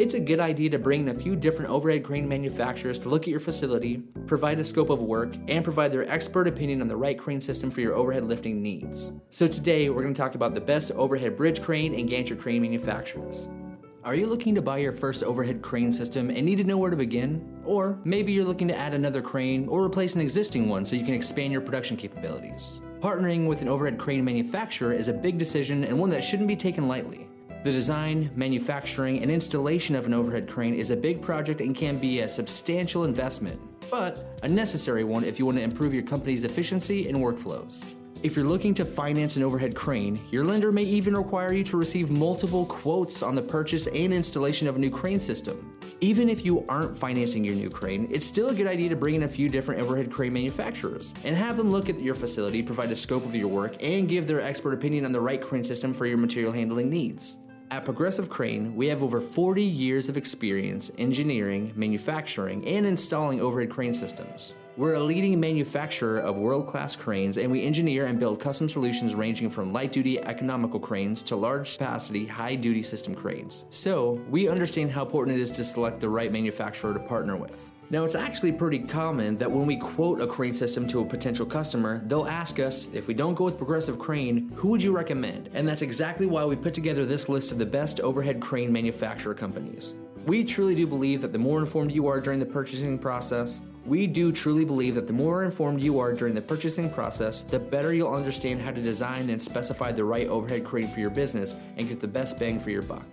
it's a good idea to bring in a few different overhead crane manufacturers to look at your facility, provide a scope of work, and provide their expert opinion on the right crane system for your overhead lifting needs. So today, we're going to talk about the best overhead bridge crane and gantry crane manufacturers. Are you looking to buy your first overhead crane system and need to know where to begin? Or maybe you're looking to add another crane or replace an existing one so you can expand your production capabilities. Partnering with an overhead crane manufacturer is a big decision and one that shouldn't be taken lightly. The design, manufacturing, and installation of an overhead crane is a big project and can be a substantial investment, but a necessary one if you want to improve your company's efficiency and workflows. If you're looking to finance an overhead crane, your lender may even require you to receive multiple quotes on the purchase and installation of a new crane system. Even if you aren't financing your new crane, it's still a good idea to bring in a few different overhead crane manufacturers and have them look at your facility, provide a scope of your work, and give their expert opinion on the right crane system for your material handling needs. At Progressive Crane, we have over 40 years of experience engineering, manufacturing, and installing overhead crane systems. We're a leading manufacturer of world class cranes, and we engineer and build custom solutions ranging from light duty economical cranes to large capacity, high duty system cranes. So, we understand how important it is to select the right manufacturer to partner with. Now, it's actually pretty common that when we quote a crane system to a potential customer, they'll ask us if we don't go with Progressive Crane, who would you recommend? And that's exactly why we put together this list of the best overhead crane manufacturer companies. We truly do believe that the more informed you are during the purchasing process, we do truly believe that the more informed you are during the purchasing process, the better you'll understand how to design and specify the right overhead crane for your business and get the best bang for your buck.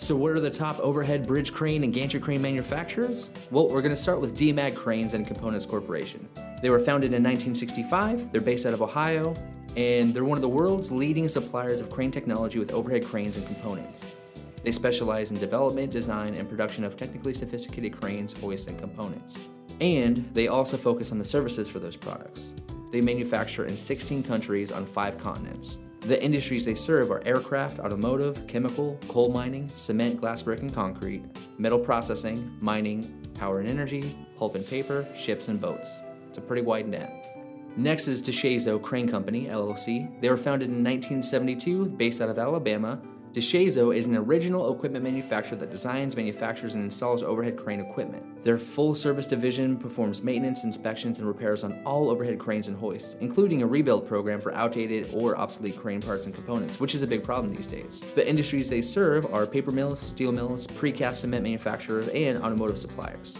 So, what are the top overhead bridge crane and gantry crane manufacturers? Well, we're going to start with Demag Cranes and Components Corporation. They were founded in 1965, they're based out of Ohio, and they're one of the world's leading suppliers of crane technology with overhead cranes and components. They specialize in development, design, and production of technically sophisticated cranes, hoists, and components. And they also focus on the services for those products. They manufacture in 16 countries on five continents. The industries they serve are aircraft, automotive, chemical, coal mining, cement, glass, brick, and concrete, metal processing, mining, power and energy, pulp and paper, ships, and boats. It's a pretty wide net. Next is DeShazo Crane Company, LLC. They were founded in 1972, based out of Alabama, DeShazo is an original equipment manufacturer that designs, manufactures, and installs overhead crane equipment. Their full service division performs maintenance, inspections, and repairs on all overhead cranes and hoists, including a rebuild program for outdated or obsolete crane parts and components, which is a big problem these days. The industries they serve are paper mills, steel mills, precast cement manufacturers, and automotive suppliers.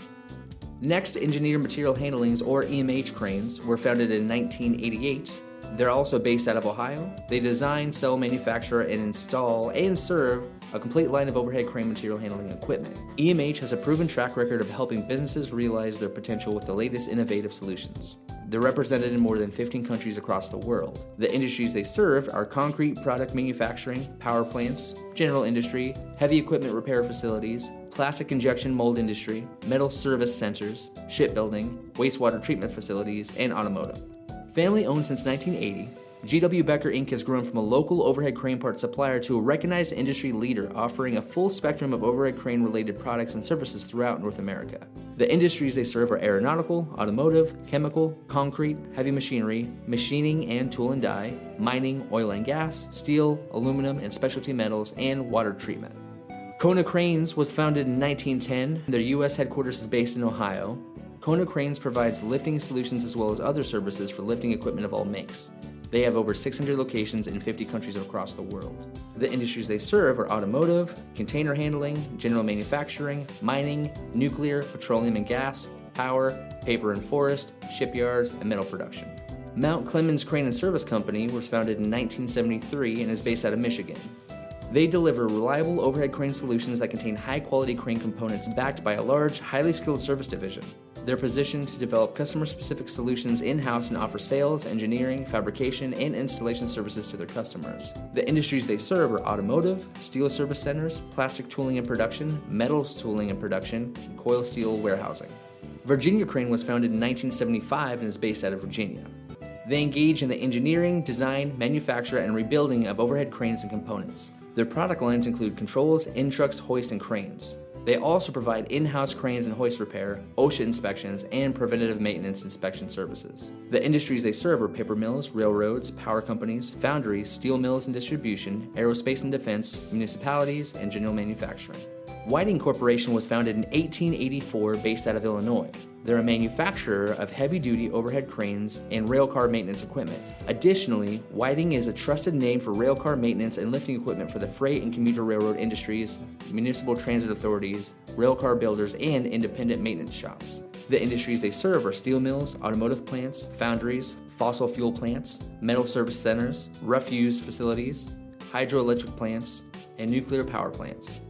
Next, Engineered Material Handlings, or EMH cranes, were founded in 1988 they're also based out of Ohio. They design, sell, manufacture, and install and serve a complete line of overhead crane material handling equipment. EMH has a proven track record of helping businesses realize their potential with the latest innovative solutions. They're represented in more than 15 countries across the world. The industries they serve are concrete product manufacturing, power plants, general industry, heavy equipment repair facilities, plastic injection mold industry, metal service centers, shipbuilding, wastewater treatment facilities, and automotive. Family owned since 1980, GW Becker Inc. has grown from a local overhead crane part supplier to a recognized industry leader offering a full spectrum of overhead crane related products and services throughout North America. The industries they serve are aeronautical, automotive, chemical, concrete, heavy machinery, machining and tool and die, mining, oil and gas, steel, aluminum and specialty metals, and water treatment. Konecranes was founded in 1910. Their U.S. headquarters is based in Ohio. Konecranes provides lifting solutions as well as other services for lifting equipment of all makes. They have over 600 locations in 50 countries across the world. The industries they serve are automotive, container handling, general manufacturing, mining, nuclear, petroleum and gas, power, paper and forest, shipyards, and metal production. Mount Clemens Crane and Service Company was founded in 1973 and is based out of Michigan. They deliver reliable overhead crane solutions that contain high quality crane components backed by a large, highly skilled service division. They're positioned to develop customer specific solutions in house and offer sales, engineering, fabrication, and installation services to their customers. The industries they serve are automotive, steel service centers, plastic tooling and production, metals tooling and production, and coil steel warehousing. Virginia Crane was founded in 1975 and is based out of Virginia. They engage in the engineering, design, manufacture, and rebuilding of overhead cranes and components. Their product lines include controls, end trucks, hoists, and cranes. They also provide in house cranes and hoist repair, OSHA inspections, and preventative maintenance inspection services. The industries they serve are paper mills, railroads, power companies, foundries, steel mills and distribution, aerospace and defense, municipalities, and general manufacturing. Whiting Corporation was founded in 1884 based out of Illinois. They're a manufacturer of heavy duty overhead cranes and railcar maintenance equipment. Additionally, Whiting is a trusted name for railcar maintenance and lifting equipment for the freight and commuter railroad industries, municipal transit authorities, railcar builders, and independent maintenance shops. The industries they serve are steel mills, automotive plants, foundries, fossil fuel plants, metal service centers, refuse facilities, hydroelectric plants, and nuclear power plants.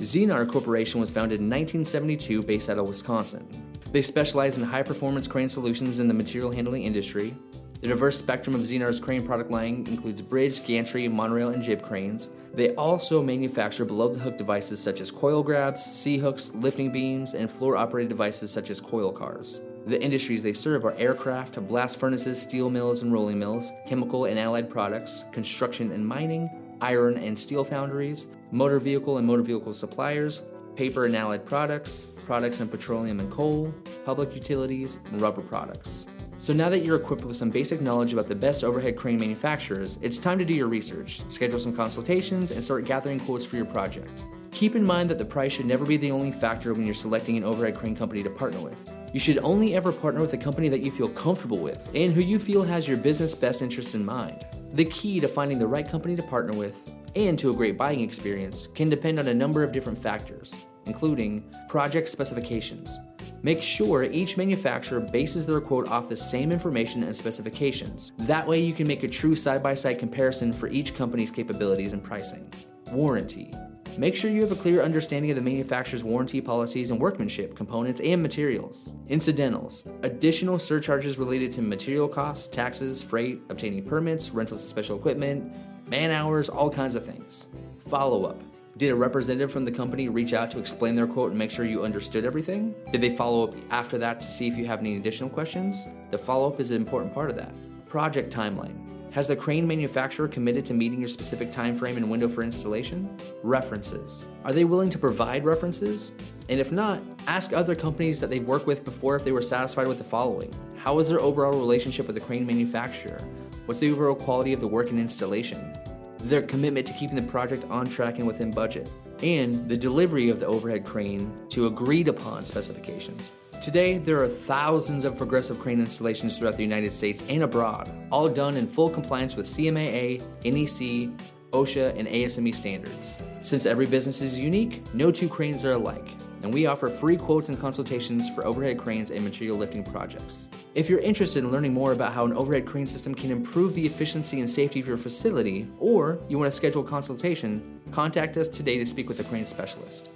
Zenar Corporation was founded in 1972 based out of Wisconsin. They specialize in high performance crane solutions in the material handling industry. The diverse spectrum of Zenar's crane product line includes bridge, gantry, monorail, and jib cranes. They also manufacture below the hook devices such as coil grabs, C hooks, lifting beams, and floor operated devices such as coil cars. The industries they serve are aircraft, blast furnaces, steel mills and rolling mills, chemical and allied products, construction and mining, iron and steel foundries, motor vehicle and motor vehicle suppliers, paper and allied products, products in petroleum and coal, public utilities, and rubber products. So now that you're equipped with some basic knowledge about the best overhead crane manufacturers, it's time to do your research, schedule some consultations, and start gathering quotes for your project. Keep in mind that the price should never be the only factor when you're selecting an overhead crane company to partner with. You should only ever partner with a company that you feel comfortable with and who you feel has your business best interests in mind. The key to finding the right company to partner with and to a great buying experience can depend on a number of different factors, including project specifications. Make sure each manufacturer bases their quote off the same information and specifications. That way, you can make a true side by side comparison for each company's capabilities and pricing. Warranty. Make sure you have a clear understanding of the manufacturer's warranty policies and workmanship, components, and materials. Incidentals, additional surcharges related to material costs, taxes, freight, obtaining permits, rentals of special equipment, man hours, all kinds of things. Follow up. Did a representative from the company reach out to explain their quote and make sure you understood everything? Did they follow up after that to see if you have any additional questions? The follow up is an important part of that. Project timeline. Has the crane manufacturer committed to meeting your specific time frame and window for installation? References. Are they willing to provide references? And if not, ask other companies that they've worked with before if they were satisfied with the following. How is their overall relationship with the crane manufacturer? What's the overall quality of the work and installation? Their commitment to keeping the project on track and within budget, and the delivery of the overhead crane to agreed upon specifications. Today, there are thousands of progressive crane installations throughout the United States and abroad, all done in full compliance with CMAA, NEC, OSHA, and ASME standards. Since every business is unique, no two cranes are alike, and we offer free quotes and consultations for overhead cranes and material lifting projects. If you're interested in learning more about how an overhead crane system can improve the efficiency and safety of your facility, or you want to schedule a consultation, contact us today to speak with a crane specialist.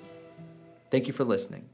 Thank you for listening.